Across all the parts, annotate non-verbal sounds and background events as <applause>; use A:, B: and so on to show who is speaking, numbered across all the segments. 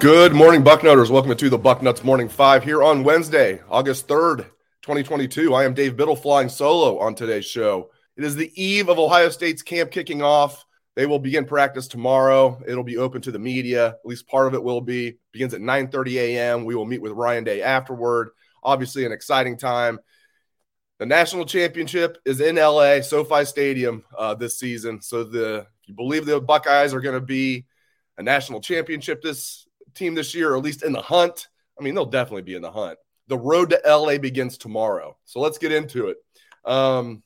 A: Good morning, Bucknutters. Welcome to the Bucknuts Morning Five here on Wednesday, August 3rd, 2022. I am Dave Biddle flying solo on today's show. It is the eve of Ohio State's camp kicking off. They will begin practice tomorrow. It'll be open to the media. At least part of it will be. Begins at 9:30 a.m. We will meet with Ryan Day afterward. Obviously, an exciting time. The national championship is in LA, SoFi Stadium, uh, this season. So the you believe the Buckeyes are going to be a national championship this team this year, or at least in the hunt. I mean, they'll definitely be in the hunt. The road to LA begins tomorrow. So let's get into it. Um,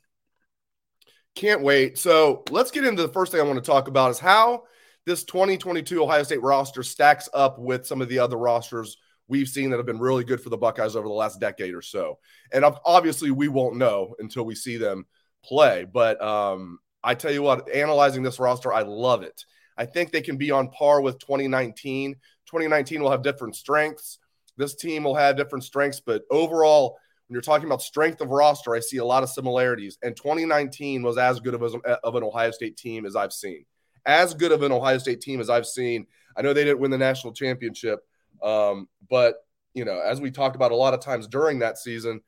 A: can't wait. So let's get into the first thing I want to talk about is how this 2022 Ohio State roster stacks up with some of the other rosters we've seen that have been really good for the Buckeyes over the last decade or so. And obviously, we won't know until we see them play. But um, I tell you what, analyzing this roster, I love it. I think they can be on par with 2019. 2019 will have different strengths. This team will have different strengths, but overall, when you're talking about strength of roster, I see a lot of similarities. And 2019 was as good of, a, of an Ohio State team as I've seen. As good of an Ohio State team as I've seen. I know they didn't win the national championship, um, but you know, as we talked about a lot of times during that season,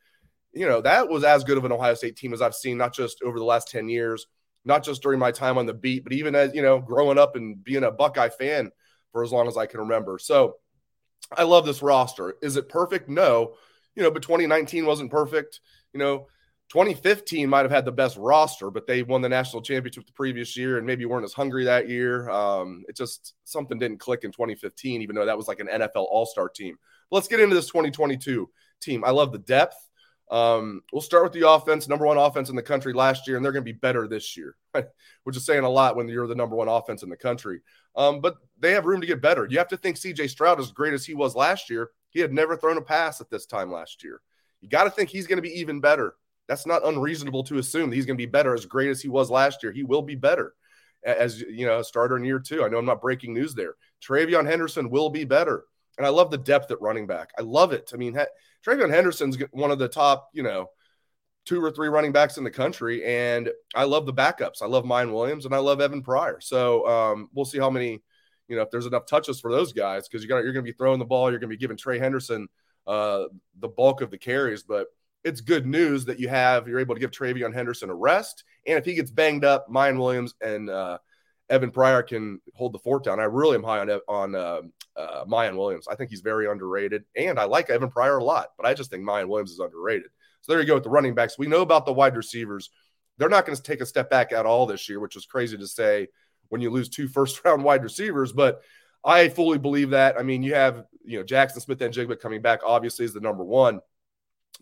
A: you know, that was as good of an Ohio State team as I've seen, not just over the last 10 years, not just during my time on the beat, but even as, you know, growing up and being a Buckeye fan for as long as I can remember. So I love this roster. Is it perfect? No. You know, but 2019 wasn't perfect. You know, 2015 might have had the best roster, but they won the national championship the previous year and maybe weren't as hungry that year. Um, it just something didn't click in 2015, even though that was like an NFL All Star team. But let's get into this 2022 team. I love the depth. Um, we'll start with the offense, number one offense in the country last year, and they're going to be better this year, <laughs> which is saying a lot when you're the number one offense in the country. Um, but they have room to get better. You have to think CJ Stroud, as great as he was last year, he had never thrown a pass at this time last year. You got to think he's going to be even better. That's not unreasonable to assume he's going to be better as great as he was last year. He will be better as you know, a starter in year two. I know I'm not breaking news there. TreVeyon Henderson will be better. And I love the depth at running back. I love it. I mean, TreVeyon Henderson's one of the top, you know, two or three running backs in the country. And I love the backups. I love Miyan Williams and I love Evan Pryor. So um, we'll see how many, you know, if there's enough touches for those guys because you got you're going to be throwing the ball. You're going to be giving Trey Henderson uh, the bulk of the carries. But it's good news that you have you're able to give TreVeyon Henderson a rest. And if he gets banged up, Miyan Williams and uh, Evan Pryor can hold the fort down. I really am high on on uh, uh, Miyan Williams. I think he's very underrated, and I like Evan Pryor a lot, but I just think Miyan Williams is underrated. So there you go with the running backs. We know about the wide receivers. They're not going to take a step back at all this year, which is crazy to say when you lose two <laughs> first round wide receivers. But I fully believe that. I mean, you have you know Jackson Smith-Njigba coming back, obviously is the number one.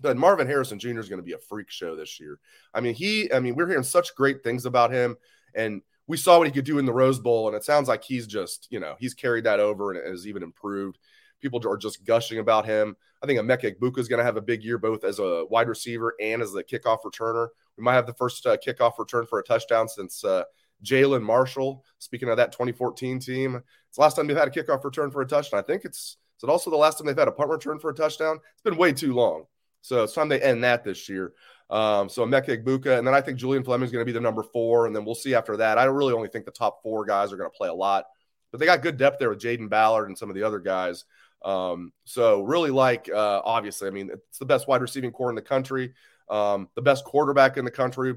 A: But Marvin Harrison Jr. is going to be a freak show this year. I mean, he. I mean, we're hearing such great things about him, and we saw what he could do in the Rose Bowl, and it sounds like he's just, you know, he's carried that over and has even improved. People are just gushing about him. I think Emeka Egbuka is going to have a big year, both as a wide receiver and as a kickoff returner. We might have the first uh, kickoff return for a touchdown since uh, Jalin Marshall. Speaking of that 2014 team, it's the last time they've had a kickoff return for a touchdown. I think it's is it also the last time they've had a punt return for a touchdown? It's been way too long. So it's time they end that this year. Um, so Emeka Egbuka, and then I think Julian Fleming is going to be the number four, and then we'll see after that. I really only think the top four guys are going to play a lot, but they got good depth there with Jayden Ballard and some of the other guys. Um, so really like, uh, obviously, I mean, it's the best wide receiving corps in the country, um, the best quarterback in the country,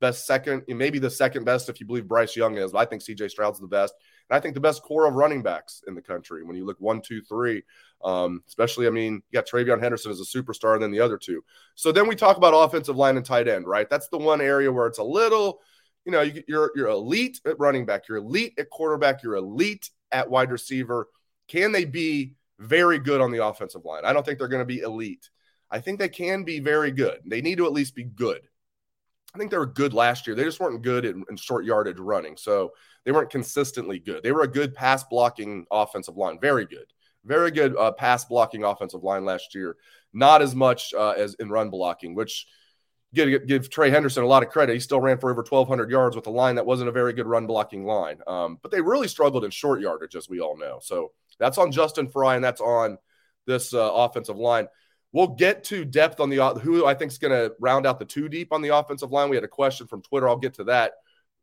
A: best second, maybe the second best if you believe Bryce Young is. But I think CJ Stroud's the best. And I think the best corps of running backs in the country when you look one, two, three. Um, especially, I mean, you got TreVeyon Henderson as a superstar, and then the other two. So then we talk about offensive line and tight end, right? That's the one area where it's a little, you know, you, you're you're elite at running back, you're elite at quarterback, you're elite at wide receiver. Can they be very good on the offensive line? I don't think they're going to be elite. I think they can be very good. They need to at least be good. I think they were good last year. They just weren't good in, in, short yardage running. So they weren't consistently good. They were a good pass blocking offensive line. Very good. Very good uh, pass blocking offensive line last year. Not as much uh, as in run blocking, which give, give Trey Henderson a lot of credit. He still ran for over 1,200 yards with a line that wasn't a very good run blocking line. Um, but they really struggled in short yardage, as we all know. So that's on Justin Frye, and that's on this uh, offensive line. We'll get to depth on the who I think is going to round out the two deep on the offensive line. We had a question from Twitter. I'll get to that.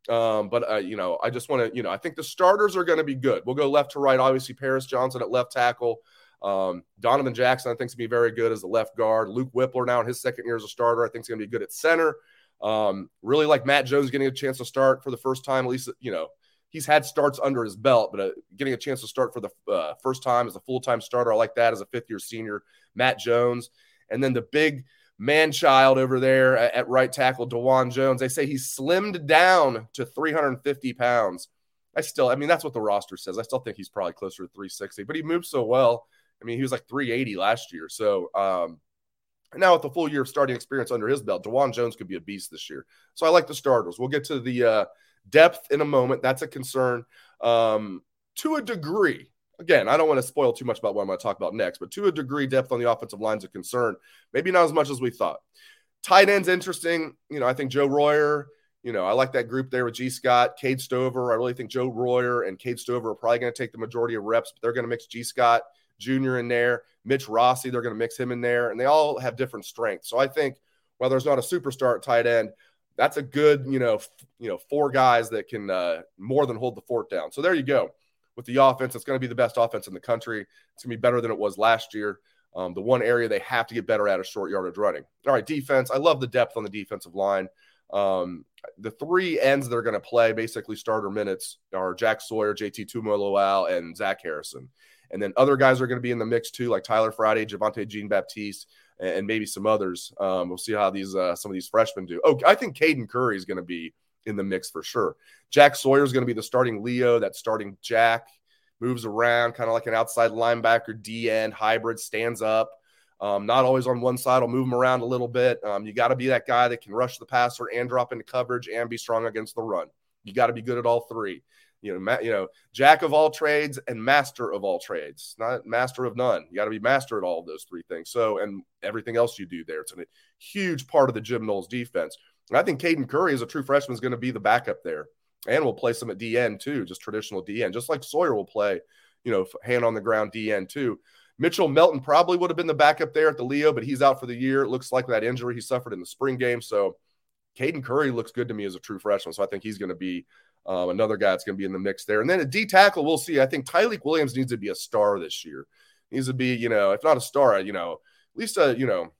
A: Um, but uh, you know, I just want to, you know, I think the starters are going to be good. We'll go left to right. Obviously, Paris Johnson at left tackle. Um, Donovan Jackson, I think, is going to be very good as the left guard. Luke Wypler now in his second year as a starter, I think is going to be good at center. Um, really like Matt Jones getting a chance to start for the first time. At least, you know, he's had starts under his belt, but uh, getting a chance to start for the uh, first time as a full time starter, I like that as a fifth year senior. Matt Jones, and then the big man child over there at, right tackle, Dawand Jones. They say he's slimmed down to 350 pounds. I still, I mean, that's what the roster says. I still think he's probably closer to 360, but he moves so well. I mean, he was like 380 last year. So, um, now with the full year of starting experience under his belt, Dawand Jones could be a beast this year. So I like the starters. We'll get to the uh, depth in a moment. That's a concern um, to a degree. Again, I don't want to spoil too much about what I'm going to talk about next, but to a degree, depth on the offensive line is a concern. Maybe not as much as we thought. Tight ends interesting. You know, I think Joe Royer. You know, I like that group there with Gee Scott, Cade Stover. I really think Joe Royer and Cade Stover are probably going to take the majority of reps, but they're going to mix Gee Scott Jr. in there. Mitch Rossi, they're going to mix him in there, and they all have different strengths. So I think while there's not a superstar at tight end, that's a good, you know, f- you know, four guys that can uh, more than hold the fort down. So there you go. With the offense, it's going to be the best offense in the country. It's going to be better than it was last year. Um, the one area they have to get better at is short yardage running. All right, defense. I love the depth on the defensive line. Um, the three ends that are going to play basically starter minutes are Jack Sawyer, JT Tuimoloau, and Zach Harrison. And then other guys are going to be in the mix too, like Tyler Friday, Javontae Jean Baptiste, and maybe some others. Um, we'll see how these uh, some of these freshmen do. Oh, I think Caden Curry is going to be in the mix for sure. Jack Sawyer is going to be the starting Leo, that starting Jack, moves around, kind of like an outside linebacker, D end hybrid, stands up. Um, not always on one side, I'll move him around a little bit. Um, you got to be that guy that can rush the passer and drop into coverage and be strong against the run. You got to be good at all three you know, ma- you know, jack of all trades and master of all trades, not master of none. You got to be master at all of those three things. So, and everything else you do there, it's a huge part of the Jim Knowles defense. And I think Caden Curry, as a true freshman, is going to be the backup there, and we'll play some at D end too, just traditional D end, just like Sawyer will play, you know, hand on the ground D end too. Mitchell Melton probably would have been the backup there at the Leo, but he's out for the year. It looks like that injury he suffered in the spring game. So Caden Curry looks good to me as a true freshman. So I think he's going to be um, another guy that's going to be in the mix there. And then a D tackle, we'll see. I think Tyleik Williams needs to be a star this year. He needs to be, you know, if not a star, you know, at least a, you know,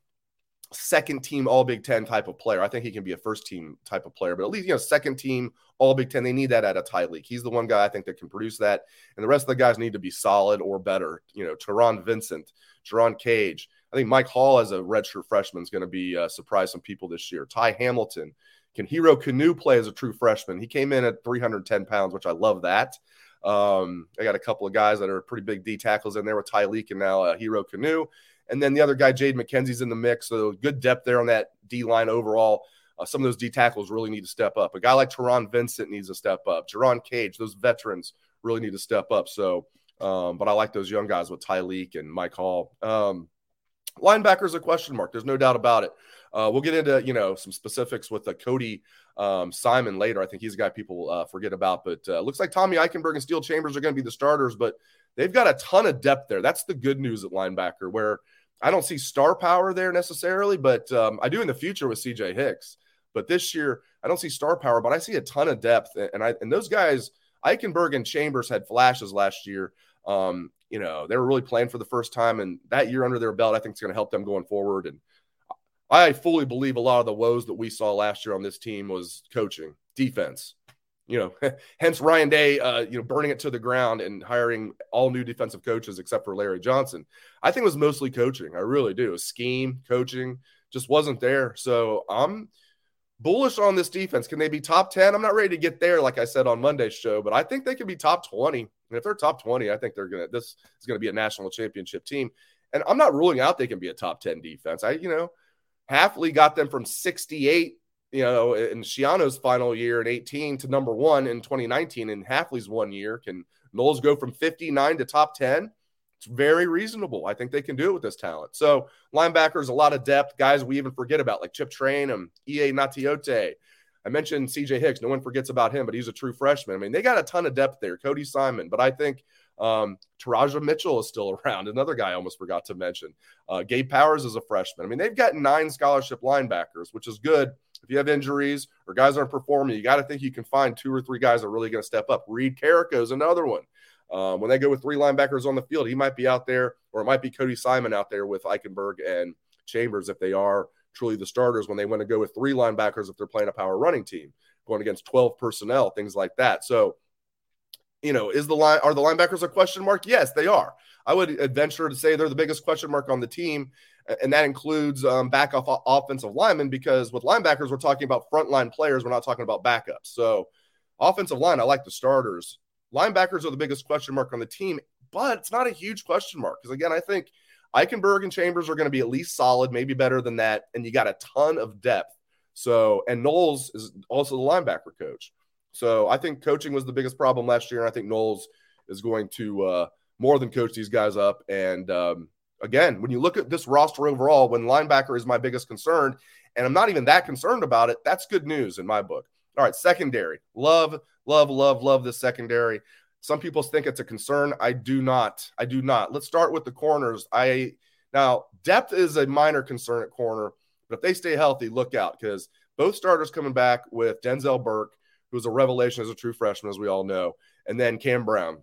A: second team all Big Ten type of player. I think he can be a first team type of player, but at least, you know, second team all Big Ten, they need that at a Tyleik. He's the one guy I think that can produce that. And the rest of the guys need to be solid or better. You know, Taron Vincent, Jerron Cage. I think Mike Hall as a redshirt freshman is going to be uh, surprise some people this year. Ty Hamilton, can Hero Kanu play as a true freshman? He came in at 310 pounds, which I love that. Um, I got a couple of guys that are pretty big D tackles in there with Tyleik and now uh, Hero Kanu. And then the other guy, Jade McKenzie's in the mix. So good depth there on that D line overall. Uh, some of those D tackles really need to step up. A guy like Taron Vincent needs to step up. Jerron Cage, those veterans really need to step up. So, um, but I like those young guys with Tyleik and Mike Hall. Um, linebacker is a question mark. There's no doubt about it. Uh, we'll get into you know some specifics with uh, Cody um, Simon later. I think he's a guy people uh, forget about, but uh, looks like Tommy Eichenberg and Steele Chambers are going to be the starters. But they've got a ton of depth there. That's the good news at linebacker, where I don't see star power there necessarily, but um, I do in the future with CJ Hicks. But this year, I don't see star power, but I see a ton of depth, and I and those guys, Eichenberg and Chambers had flashes last year. Um, you know, they were really playing for the first time, and that year under their belt, I think, is going to help them going forward. And I fully believe a lot of the woes that we saw last year on this team was coaching, defense. you know, <laughs> hence Ryan Day, uh, you know, burning it to the ground and hiring all new defensive coaches except for Larry Johnson. I think it was mostly coaching. I really do. Scheme, coaching just wasn't there. So I'm bullish on this defense. Can they be top 10? I'm not ready to get there, like I said on Monday's show, but I think they can be top 20. And if they're top 20, I think they're gonna this is gonna be a national championship team. And I'm not ruling out they can be a top 10 defense. I, you know, Hafley got them from 68 you know, in Schiano's final year in 18 to number one in 2019 in Hafley's one year. Can Knowles go from 59 to top 10? It's very reasonable. I think they can do it with this talent. So linebackers, a lot of depth, guys we even forget about, like Chip Trayanum, EA Natiote. I mentioned CJ Hicks. No one forgets about him, but he's a true freshman. I mean, they got a ton of depth there. Cody Simon, but I think um, Teradja Mitchell is still <laughs> around. Another guy I almost forgot to mention. Uh, Gabe Powers is a freshman. I mean, they've got nine scholarship linebackers, which is good if you have injuries or guys aren't performing, you got to think you can find two or three guys that are really going to step up. Reed Carrico is another one. Um, when they go with three linebackers on the field, he might be out there, or it might be Cody Simon out there with Eichenberg and Chambers if they are truly the starters. When they want to go with three linebackers if they're playing a power running team, going against 12 personnel, things like that. So, you know, is the line are the linebackers a question mark? Yes, they are. I would venture to say they're the biggest question mark on the team and that includes um, back off offensive linemen because with linebackers we're talking about frontline players we're not talking about backups so offensive line i like the starters linebackers are the biggest question mark on the team but it's not a huge question mark because again i think eichenberg and chambers are going to be at least solid maybe better than that and you got a ton of depth so and knowles is also the linebacker coach so i think coaching was the biggest problem last year and i think knowles is going to uh, more than coach these guys up and um, again, when you look at this roster overall, when linebacker is my biggest concern, and I'm not even that concerned about it, that's good news in my book. All right, secondary. Love, love, love, love the secondary. Some people think it's a concern. I do not. I do not. Let's start with the corners. I now depth is a minor concern at corner, but if they stay healthy, look out because both starters coming back with Denzel Burke, who's a revelation as a true freshman, as we all know, and then Cam Brown.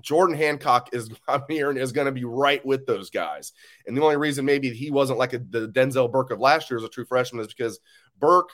A: Jordan Hancock is <laughs> I'm hearing is going to be right with those guys. And the only reason maybe he wasn't like a, the Denzel Burke of last year as a true freshman is because Burke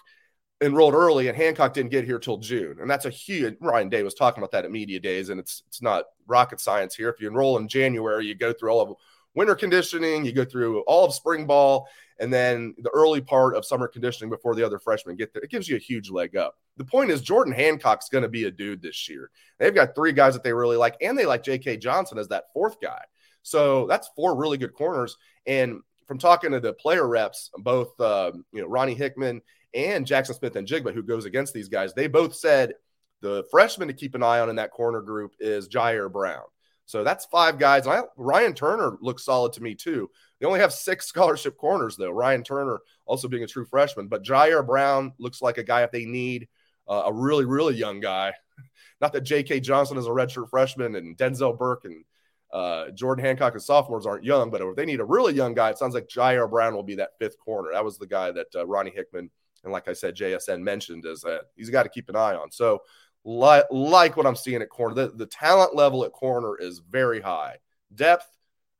A: enrolled early and Hancock didn't get here till June. And that's a huge Ryan Day was talking about that at media days. And it's it's not rocket science here. If you enroll in January, you go through all of winter conditioning, you go through all of spring ball, and then the early part of summer conditioning before the other freshmen get there. It gives you a huge leg up. The point is, Jordan Hancock's going to be a dude this year. They've got three guys that they really like, and they like J.K. Johnson as that fourth guy. So that's four really good corners. And from talking to the player reps, both uh, you know Ronnie Hickman and Jackson Smith-Njigba, who goes against these guys, they both said the freshman to keep an eye on in that corner group is Jyaire Brown. So that's five guys. I, Ryan Turner looks solid to me too. They only have six scholarship corners though. Ryan Turner also being a true freshman, but Jyaire Brown looks like a guy if they need uh, a really really young guy. <laughs> Not that J.K. Johnson is a redshirt freshman and Denzel Burke and uh, Jordan Hancock and sophomores aren't young, but if they need a really young guy, it sounds like Jyaire Brown will be that fifth corner. That was the guy that uh, Ronnie Hickman and like I said, JSN mentioned as that he's got to keep an eye on. So like, like what I'm seeing at corner. The, the talent level at corner is very high. Depth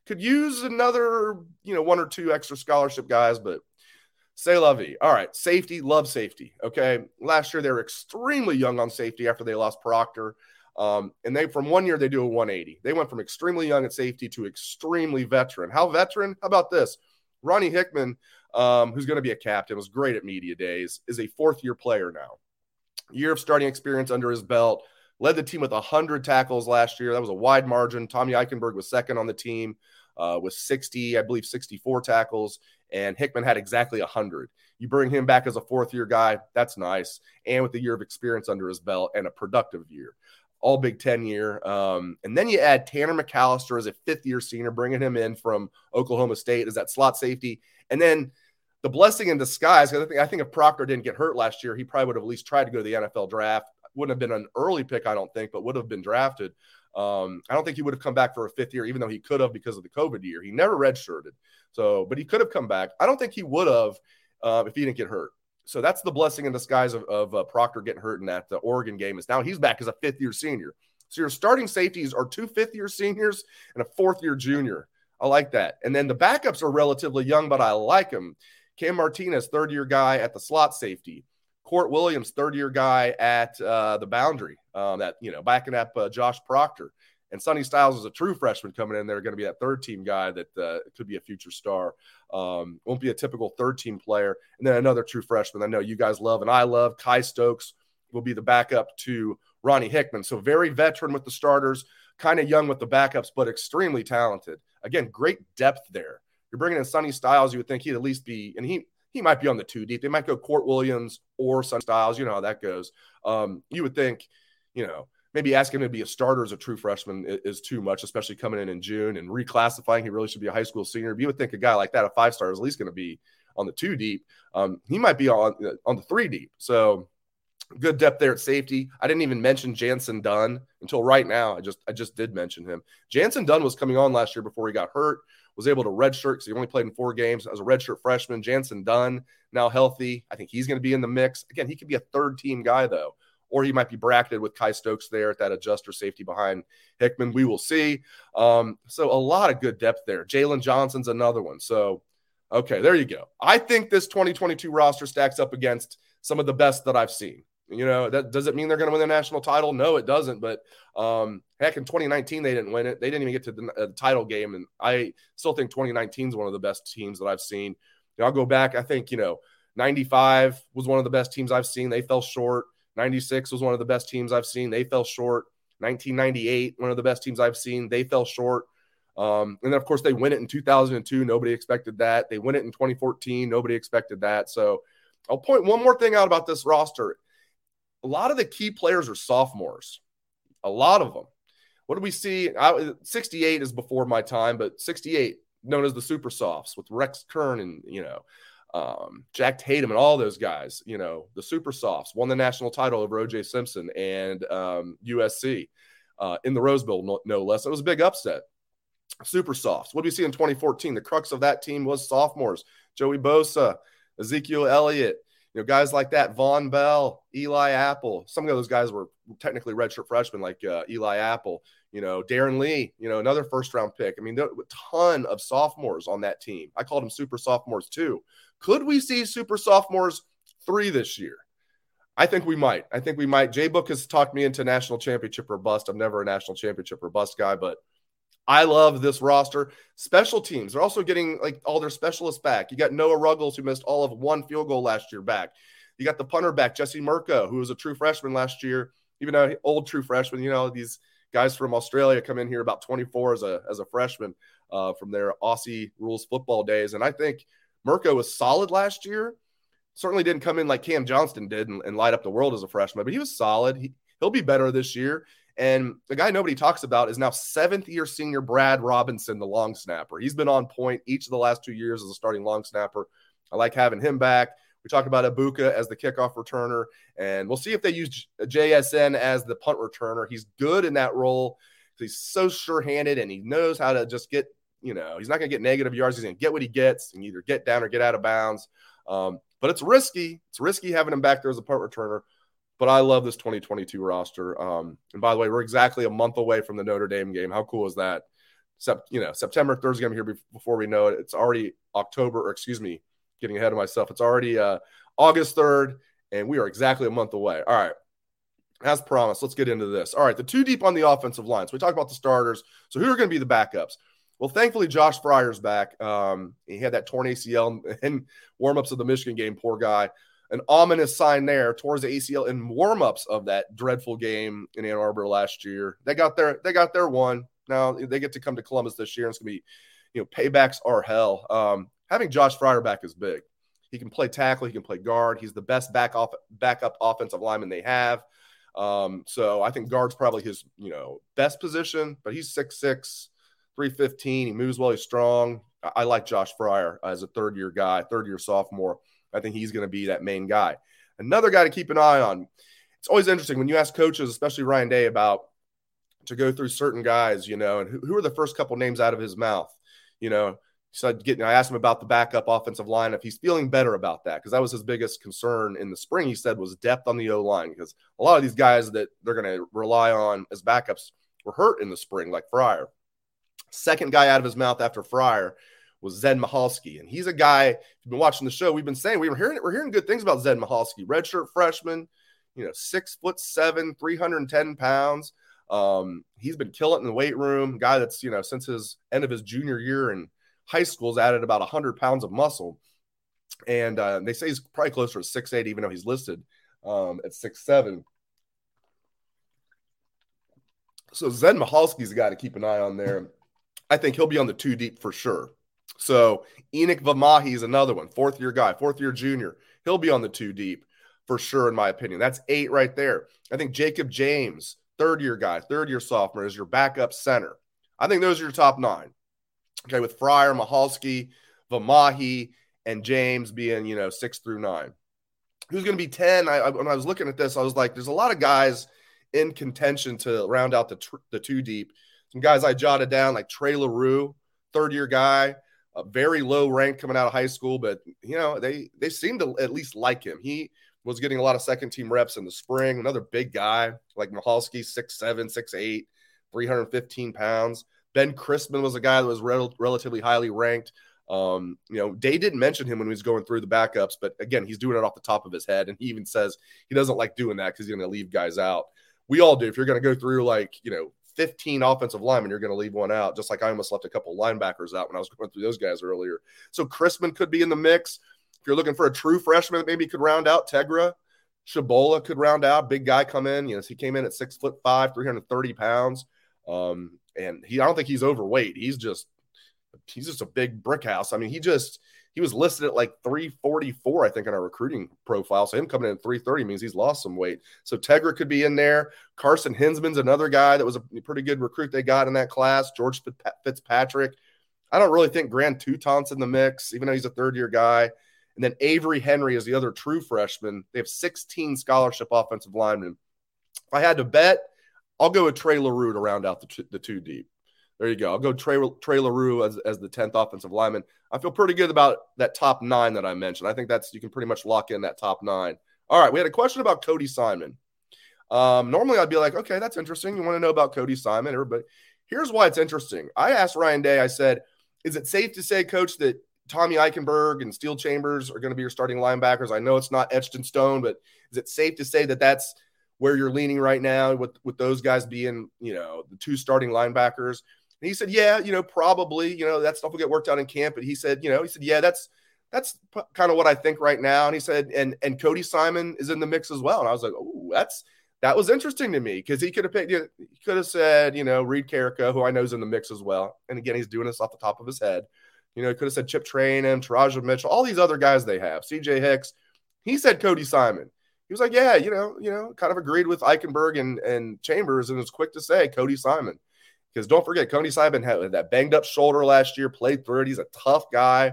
A: could use another, you know, one or two extra scholarship guys, but say lovey. All right, safety, love safety. Okay, last year they were extremely young on safety after they lost Proctor. Um, and they from one year they do a 180. They went from extremely young at safety to extremely veteran. How veteran? How about this? Ronnie Hickman, um, who's going to be a captain, was great at media days, is a fourth year player now year of starting experience under his belt. Led the team with 100 tackles last year. That was a wide margin. Tommy Eichenberg was second on the team uh, with 60, I believe 64 tackles, and Hickman had exactly 100. You bring him back as a fourth year guy, that's nice. And with a year of experience under his belt and a productive year, all Big Ten year. Um, and then you add Tanner McCalister as a fifth year senior, bringing him in from Oklahoma State as that slot safety. And then the blessing in disguise. I think I think if Proctor didn't get hurt last year, he probably would have at least tried to go to the NFL draft. Wouldn't have been an early pick, I don't think, but would have been drafted. Um, I don't think he would have come back for a fifth year, even though he could have because of the COVID year. He never redshirted, so but he could have come back. I don't think he would have uh, if he didn't get hurt. So that's the blessing in disguise of, of uh, Proctor getting hurt in that the Oregon game is now he's back as a fifth year senior. So your starting safeties are two fifth year seniors and a fourth year junior. I like that. And then the backups are relatively young, but I like them. Cam Martinez, third year guy at the slot safety. Kourt Williams, third year guy at uh, the boundary, um, that, you know, backing up uh, Josh Proctor. And Sonny Styles is a true freshman coming in there, going to be that third team guy that uh, could be a future star. Um, won't be a typical third team player. And then another true freshman I know you guys love and I love, Kye Stokes, will be the backup to Ronnie Hickman. So very veteran with the starters, kind of young with the backups, but extremely talented. Again, great depth there. You're bringing in Sonny Styles, you would think he'd at least be, and he he might be on the two deep. They might go Kourt Williams or Sonny Styles. You know how that goes. Um, you would think, you know, maybe asking him to be a starter as a true freshman is, is, too much, especially coming in in June and reclassifying. He really should be a high school senior. But you would think a guy like that, a five star, is at least going to be on the two deep. Um, he might be on on the three deep. So good depth there at safety. I didn't even mention Jantzen Dunn until right now. I just I just did mention him. Jantzen Dunn was coming on last year before he got hurt. Was able to redshirt because he only played in four games as a redshirt freshman. Jantzen Dunn now healthy. I think he's going to be in the mix. Again, he could be a third team guy though, or he might be bracketed with Kye Stokes there at that adjuster safety behind Hickman. We will see. Um, so a lot of good depth there. Jalen Johnson's another one. So okay, there you go. I think this 2022 roster stacks up against some of the best that I've seen. You know, that does it mean they're going to win the national title? No, it doesn't. But um, heck, in 2019 they didn't win it. They didn't even get to the, uh, title game, and I still think 2019 is one of the best teams that I've seen. You know, I'll go back. I think you know, 95 was one of the best teams I've seen. They fell short. 96 was one of the best teams I've seen. They fell short. 1998, one of the best teams I've seen. They fell short. Um, and then, of course, they win it in 2002. Nobody expected that. They win it in 2014. Nobody expected that. So I'll point one more thing out about this roster a lot of the key players are sophomores. A lot of them. What do we see? I, 68 is before my time, but 68, known as the Super Sophs, with Rex Kern and, you know, um, Jack Tatum and all those guys, you know, the Super Sophs won the national title over OJ Simpson and um, USC uh, in the Rose Bowl, no, no, less. It was a big upset. Super Sophs. What do we see in 2014? The crux of that team was sophomores Joey Bosa, Ezekiel Elliott, you know, guys like that, Vonn Bell, Eli Apple. Some of those guys were technically redshirt freshmen, like uh, Eli Apple. You know, Darron Lee. You know, another first round pick. I mean, a ton of sophomores on that team. I called them super sophomores too. Could we see super sophomores three this year? I think we might. I think we might. J Book has talked me into national championship or bust. I'm never a national championship or bust guy, but I love this roster. Special teams, they're also getting like all their specialists back. You got Noah Ruggles, who missed all of one field goal last year, back. You got the punter back, Jesse Mirco, who was a true freshman last year, even an old true freshman. You know, these guys from Australia come in here about 24 as a as a freshman uh, from their Aussie rules football days, and I think Mirco was solid last year. Certainly didn't come in like Cam Johnston did and, and light up the world as a freshman, but he was solid. He, he'll be better this year. And the guy nobody talks about is now seventh year senior Brad Robinson, the long snapper. He's been on point each of the last two years as a starting long snapper. I like having him back. We talked about Egbuka as the kickoff returner, and we'll see if they use JSN as the punt returner. He's good in that role. He's so sure handed and he knows how to just get, you know, he's not going to get negative yards. He's going to get what he gets and either get down or get out of bounds. Um, but it's risky. It's risky having him back there as a punt returner. But I love this 2022 roster. Um, and by the way, we're exactly a month away from the Notre Dame game. How cool is that? Sept, you know, September 3rd is going to be here before we know it. It's already October, or excuse me, getting ahead of myself. It's already uh, August 3rd, and we are exactly a month away. All right. As promised, let's get into this. All right, the two deep on the offensive line. So we talked about the starters. So who are going to be the backups? Well, thankfully, Josh Fryar's back. Um, he had that torn ACL in warmups of the Michigan game. Poor guy an ominous sign there towards the ACL in warmups of that dreadful game in Ann Arbor last year. They got their they got their one. Now they get to come to Columbus this year. And it's gonna be, you know, paybacks are hell. Um, having Josh Fryar back is big. He can play tackle. He can play guard. He's the best back off backup offensive lineman they have. Um, so I think guard's probably his you know best position. But he's 6'6", 315. He moves well. He's strong. I, I like Josh Fryar as a third year guy, third year sophomore. I think he's going to be that main guy. Another guy to keep an eye on. It's always interesting when you ask coaches, especially Ryan Day, about to go through certain guys, you know, and who, who are the first couple names out of his mouth, you know. So getting, I asked him about the backup offensive line if he's feeling better about that because that was his biggest concern in the spring. He said was depth on the O line because a lot of these guys that they're going to rely on as backups were hurt in the spring, like Fryar. Second guy out of his mouth after Fryar was Zen Michalski. And he's a guy, you've been watching the show, we've been saying, we were hearing, we're hearing good things about Zen Michalski, redshirt freshman, you know, six foot seven, 310 pounds. Um, he's been killing it in the weight room. Guy that's, you know, since his end of his junior year in high school has added about 100 pounds of muscle. And uh, they say he's probably closer to six eight, even though he's listed um, at six seven. So Zen Michalski's a guy to keep an eye on there. I think he'll be on the two deep for sure. So Enokk Vamahi is another one, fourth year guy, fourth year junior. He'll be on the two deep for sure, in my opinion. That's eight right there. I think Jacob James, third year guy, third year sophomore, is your backup center. I think those are your top nine. Okay, with Fryar, Michalski, Vamahi, and James being, you know, six through nine. Who's going to be 10? I, I, when I was looking at this, I was like, there's a lot of guys in contention to round out the, tr- the two deep. Some guys I jotted down, like Trey Leroux, third year guy, a very low rank coming out of high school, but you know, they they seem to at least like him. He was getting a lot of second team reps in the spring. Another big guy like seven, six eight, 315 pounds. Ben Christman was a guy that was rel- relatively highly ranked. Um, you know, Day didn't mention him when he was going through the backups, but again, he's doing it off the top of his head. And he even says he doesn't like doing that because he's going to leave guys out. We all do. If you're going to go through like, you know, 15 offensive linemen, you're going to leave one out, just like I almost left a couple linebackers out when I was going through those guys earlier. So Chrisman could be in the mix. If you're looking for a true freshman that maybe could round out Tegra Tshabola could round out. Big guy come in. You know, he came in at six foot five, 330 pounds. Um, and he I don't think he's overweight. He's just he's just a big brick house. I mean, he just he was listed at like 344, I think, in our recruiting profile. So him coming in at 330 means he's lost some weight. So Tegra could be in there. Carson Hinzman's another guy that was a pretty good recruit they got in that class. George Fitzpatrick. I don't really think Grant Toutant's in the mix, even though he's a third year guy. And then Avery Henry is the other true freshman. They have 16 scholarship offensive linemen. If I had to bet, I'll go with Trey Leroux to round out the, t- the two deep. There you go. I'll go Trey, Trey Leroux as, as the 10th offensive lineman. I feel pretty good about that top nine that I mentioned. I think that's you can pretty much lock in that top nine. All right. We had a question about Cody Simon. Um, normally I'd be like, okay, that's interesting. You want to know about Cody Simon, but here's why it's interesting. I asked Ryan Day, I said, is it safe to say, coach, that Tommy Eichenberg and Steele Chambers are going to be your starting linebackers? I know it's not etched in stone, but is it safe to say that that's where you're leaning right now with, with those guys being, you know, the two starting linebackers? And he said, yeah, you know, probably, you know, that stuff will get worked out in camp. But he said, you know, he said, yeah, that's that's p- kind of what I think right now. And he said, and and Cody Simon is in the mix as well. And I was like, oh, that's that was interesting to me because he could have picked, you know, he could have said, you know, Reed Carrico, who I know is in the mix as well. And again, he's doing this off the top of his head. You know, he could have said Chip Trayanum, Teradja Mitchell, all these other guys they have, CJ Hicks. He said Cody Simon. He was like, yeah, you know, you know, kind of agreed with Eichenberg and, and Chambers and was quick to say Cody Simon. Because don't forget, Cody Simon had that banged up shoulder last year, played through it. He's a tough guy,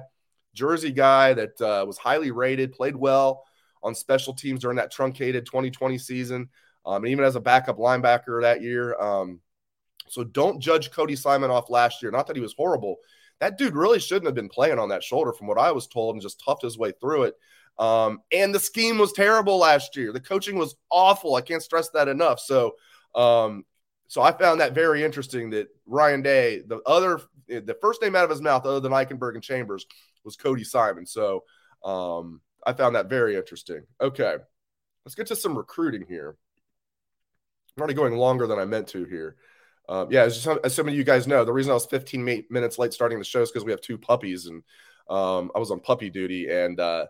A: Jersey guy that uh, was highly rated, played well on special teams during that truncated 2020 season, um, and even as a backup linebacker that year. Um, so don't judge Cody Simon off last year. Not that he was horrible. That dude really shouldn't have been playing on that shoulder, from what I was told, and just toughed his way through it. Um, and the scheme was terrible last year. The coaching was awful. I can't stress that enough. So um, so I found that very interesting that Ryan Day, the other, the first name out of his mouth, other than Eichenberg and Chambers, was Cody Simon. So um, I found that very interesting. Okay, let's get to some recruiting here. I'm already going longer than I meant to here. Um, yeah, as, as, some of you guys know, the reason I was 15 minutes late starting the show is because we have two puppies, and um, I was on puppy duty, and uh,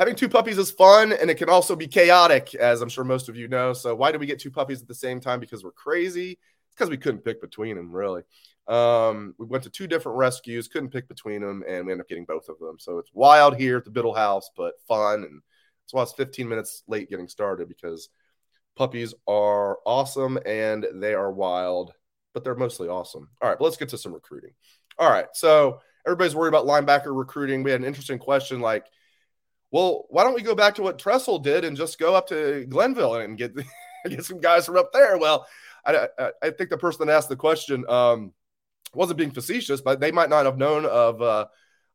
A: having two puppies is fun and it can also be chaotic, as I'm sure most of you know. So, why did we get two puppies at the same time? Because we're crazy. It's because we couldn't pick between them, really. Um, we went to two different rescues, couldn't pick between them, and we ended up getting both of them. So, it's wild here at the Biddle house, but fun. And that's why it's 15 minutes late getting started because puppies are awesome and they are wild, but they're mostly awesome. All right, but let's get to some recruiting. All right, so everybody's worried about linebacker recruiting. We had an interesting question like, well, why don't we go back to what Tressel did and just go up to Glenville and get <laughs> get some guys from up there? Well, I, I, I think the person that asked the question um, wasn't being facetious, but they might not have known of uh,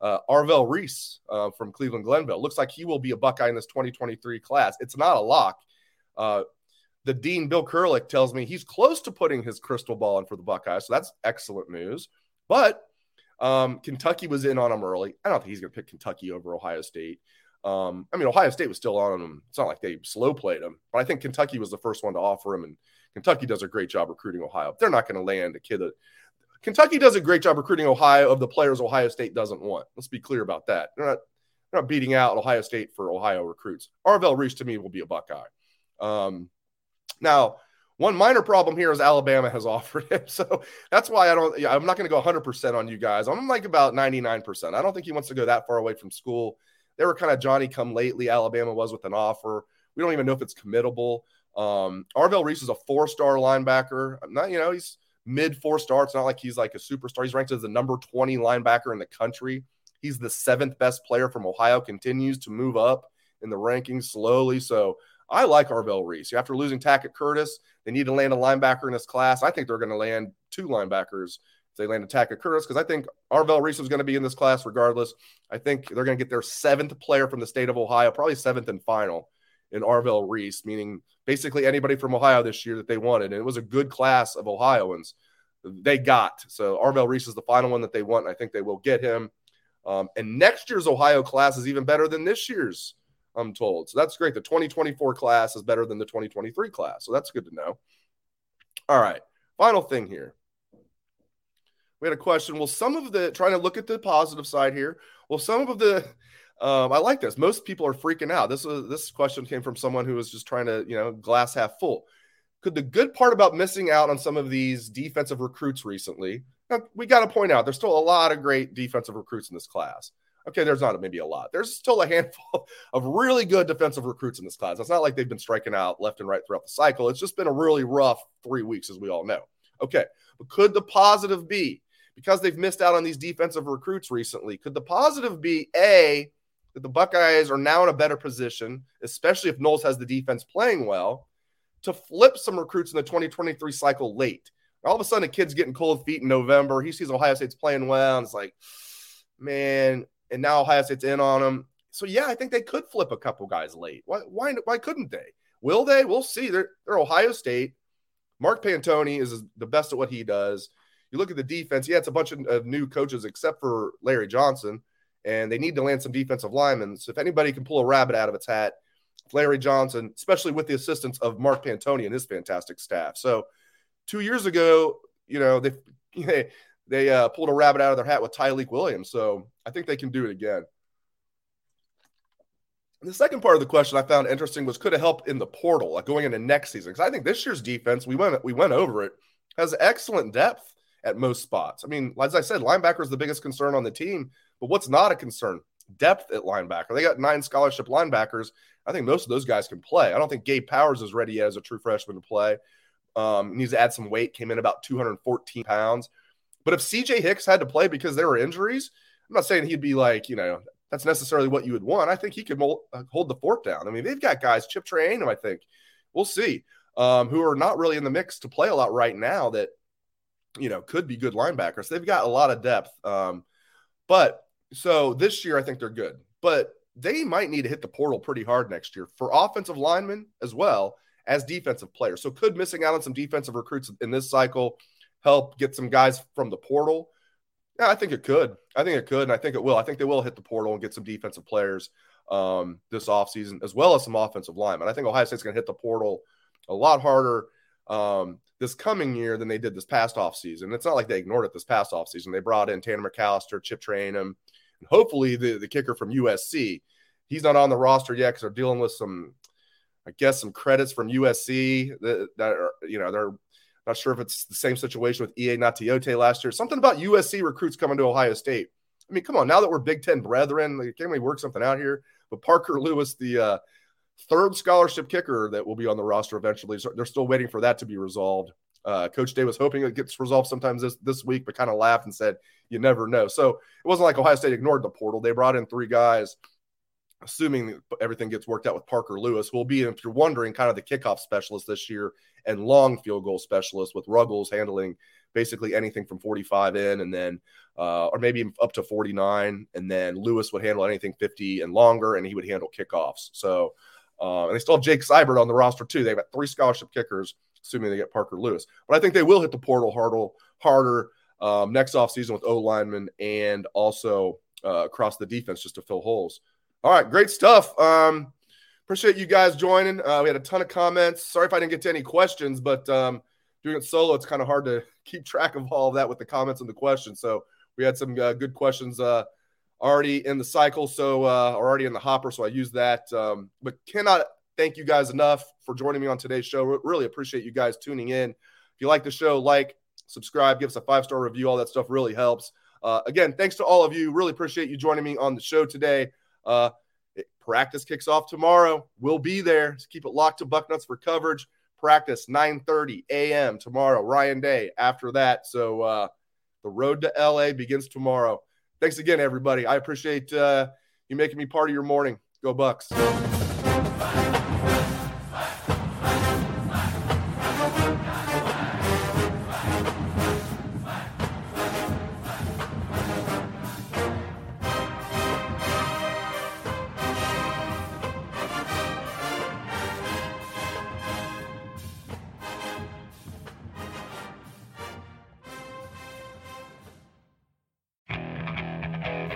A: uh, Arvell Reese uh, from Cleveland Glenville. Looks like he will be a Buckeye in this 2023 class. It's not a lock. Uh, the dean, Bill Kurelic, tells me he's close to putting his crystal ball in for the Buckeyes, so that's excellent news. But Um, Kentucky was in on him early. I don't think he's going to pick Kentucky over Ohio State. Um, I mean, Ohio State was still on him. It's not like they slow played him, but I think Kentucky was the first one to offer him, and Kentucky does a great job recruiting Ohio. They're not going to land a kid that Kentucky does a great job recruiting Ohio of the players Ohio State doesn't want. Let's be clear about that. They're not, they're not beating out Ohio State for Ohio recruits. Arvell Reese to me will be a Buckeye. Um, now, one minor problem here is Alabama has <laughs> offered him. So that's why I don't, I'm not going to go 100% on you guys. I'm like about 99%. I don't think he wants to go that far away from school. They were kind of Johnny come lately. Alabama was with an offer. We don't even know if it's committable. Um, Arvell Reese is a four star linebacker. Not, you know, he's mid four star. It's not like he's like a superstar. He's ranked as the number 20 linebacker in the country. He's the seventh best player from Ohio, continues to move up in the rankings slowly. So I like Arvell Reese. After losing Tackett Curtis, they need to land a linebacker in this class. I think they're going to land two linebackers they land a Tackett Curtis because I think Arvell Reese is going to be in this class regardless. I think they're going to get their seventh player from the state of Ohio, probably seventh and final in Arvell Reese, meaning basically anybody from Ohio this year that they wanted. And it was a good class of Ohioans they got. So Arvell Reese is the final one that they want. And I think they will get him. Um, and next year's Ohio class is even better than this year's I'm told. So that's great. The 2024 class is better than the 2023 class. So that's good to know. All right. Final thing here. We had a question. Well, some of the trying to look at the positive side here. Well, some of the um, I like this. Most people are freaking out. This was this question came from someone who was just trying to, you know, glass half full. Could the good part about missing out on some of these defensive recruits recently? Now, we got to point out there's still a lot of great defensive recruits in this class okay, there's not maybe a lot. There's still a handful <laughs> of really good defensive recruits in this class. It's not like they've been striking out left and right throughout the cycle. It's just been a really rough three weeks, as we all know. Okay, but could the positive be because they've missed out on these defensive recruits recently? Could the positive be A, that the Buckeyes are now in a better position, especially if Knowles has the defense playing well, to flip some recruits in the 2023 cycle late? All of a sudden, a kid's getting cold feet in November. He sees Ohio State's playing well, and it's like, man, and now Ohio State's in on him. So yeah, I think they could flip a couple guys late. Why why why couldn't they? Will they? We'll see. They're, they're Ohio State. Mark Pantoni is the best at what he does. You look at the defense. Yeah, it's a bunch of, of new coaches except for Larry Johnson, and they need to land some defensive linemen. So if anybody can pull a rabbit out of its hat, Larry Johnson, especially with the assistance of Mark Pantoni and his fantastic staff. So two years ago, you know they <laughs> they uh, pulled a rabbit out of their hat with Tyleik Williams. So I think they can do it again. The second part of the question I found interesting was could it help in the portal, like going into next season? Because I think this year's defense, we went we went over it, has excellent depth at most spots. I mean, as I said, linebacker is the biggest concern on the team, but what's not a concern? Depth at linebacker. They got nine scholarship linebackers. I think most of those guys can play. I don't think Gabe Powers is ready yet as a true freshman to play. Um, needs to add some weight. Came in about 214 pounds. But if CJ Hicks had to play because there were injuries, I'm not saying he'd be like, you know, that's necessarily what you would want. I think he could uh, hold the fort down. I mean, they've got guys, Chip Trayanum, I think, we'll see, um, who are not really in the mix to play a lot right now that, you know, could be good linebackers. They've got a lot of depth. Um, but so this year, I think they're good. But they might need to hit the portal pretty hard next year for offensive linemen as well as defensive players. So could missing out on some defensive recruits in this cycle – help get some guys from the portal? Yeah, I think it could. I think it could, and I think it will. I think they will hit the portal and get some defensive players um, this offseason, as well as some offensive linemen. I think Ohio State's going to hit the portal a lot harder um, this coming year than they did this past offseason. It's not like they ignored it this past offseason. They brought in Tanner McCalister, Chip Trayanum, and hopefully the, the kicker from USC. He's not on the roster yet because they're dealing with some, I guess, some credits from USC that, that are, you know, they're not sure if it's the same situation with EA Natiote last year. Something about USC recruits coming to Ohio State. I mean, come on, now that we're Big Ten brethren, like, can we work something out here? But Parker Lewis, the uh, third scholarship kicker that will be on the roster eventually, so they're still waiting for that to be resolved. Uh, Coach Day was hoping it gets resolved sometimes this, this week, but kind of laughed and said, you never know. So it wasn't like Ohio State ignored the portal. They brought in three guys assuming everything gets worked out with Parker Lewis, will be, if you're wondering, kind of the kickoff specialist this year and long field goal specialist with Ruggles handling basically anything from 45 in and then, uh, or maybe up to 49. And then Lewis would handle anything 50 and longer, and he would handle kickoffs. So, uh, and they still have Jake Seibert on the roster too. They've got three scholarship kickers, assuming they get Parker Lewis. But I think they will hit the portal harder, harder um, next offseason with O linemen and also uh, across the defense just to fill holes. All right, great stuff. Um, appreciate you guys joining. Uh, we had a ton of comments. Sorry if I didn't get to any questions, but um, doing it solo, it's kind of hard to <laughs> keep track of all of that with the comments and the questions. So we had some uh, good questions uh, already in the cycle, so uh, already in the hopper. So I use that. Um, but cannot thank you guys enough for joining me on today's show. Really appreciate you guys tuning in. If you like the show, like, subscribe, give us a five star review. All that stuff really helps. Uh, again, thanks to all of you. Really appreciate you joining me on the show today. Uh, it, practice kicks off tomorrow. We'll be there. So keep it locked to Bucknuts for coverage. Practice 9:30 a.m. tomorrow. Ryan Day after that. So uh, the road to LA begins tomorrow. Thanks again, everybody. I appreciate uh, you making me part of your morning. Go Bucks.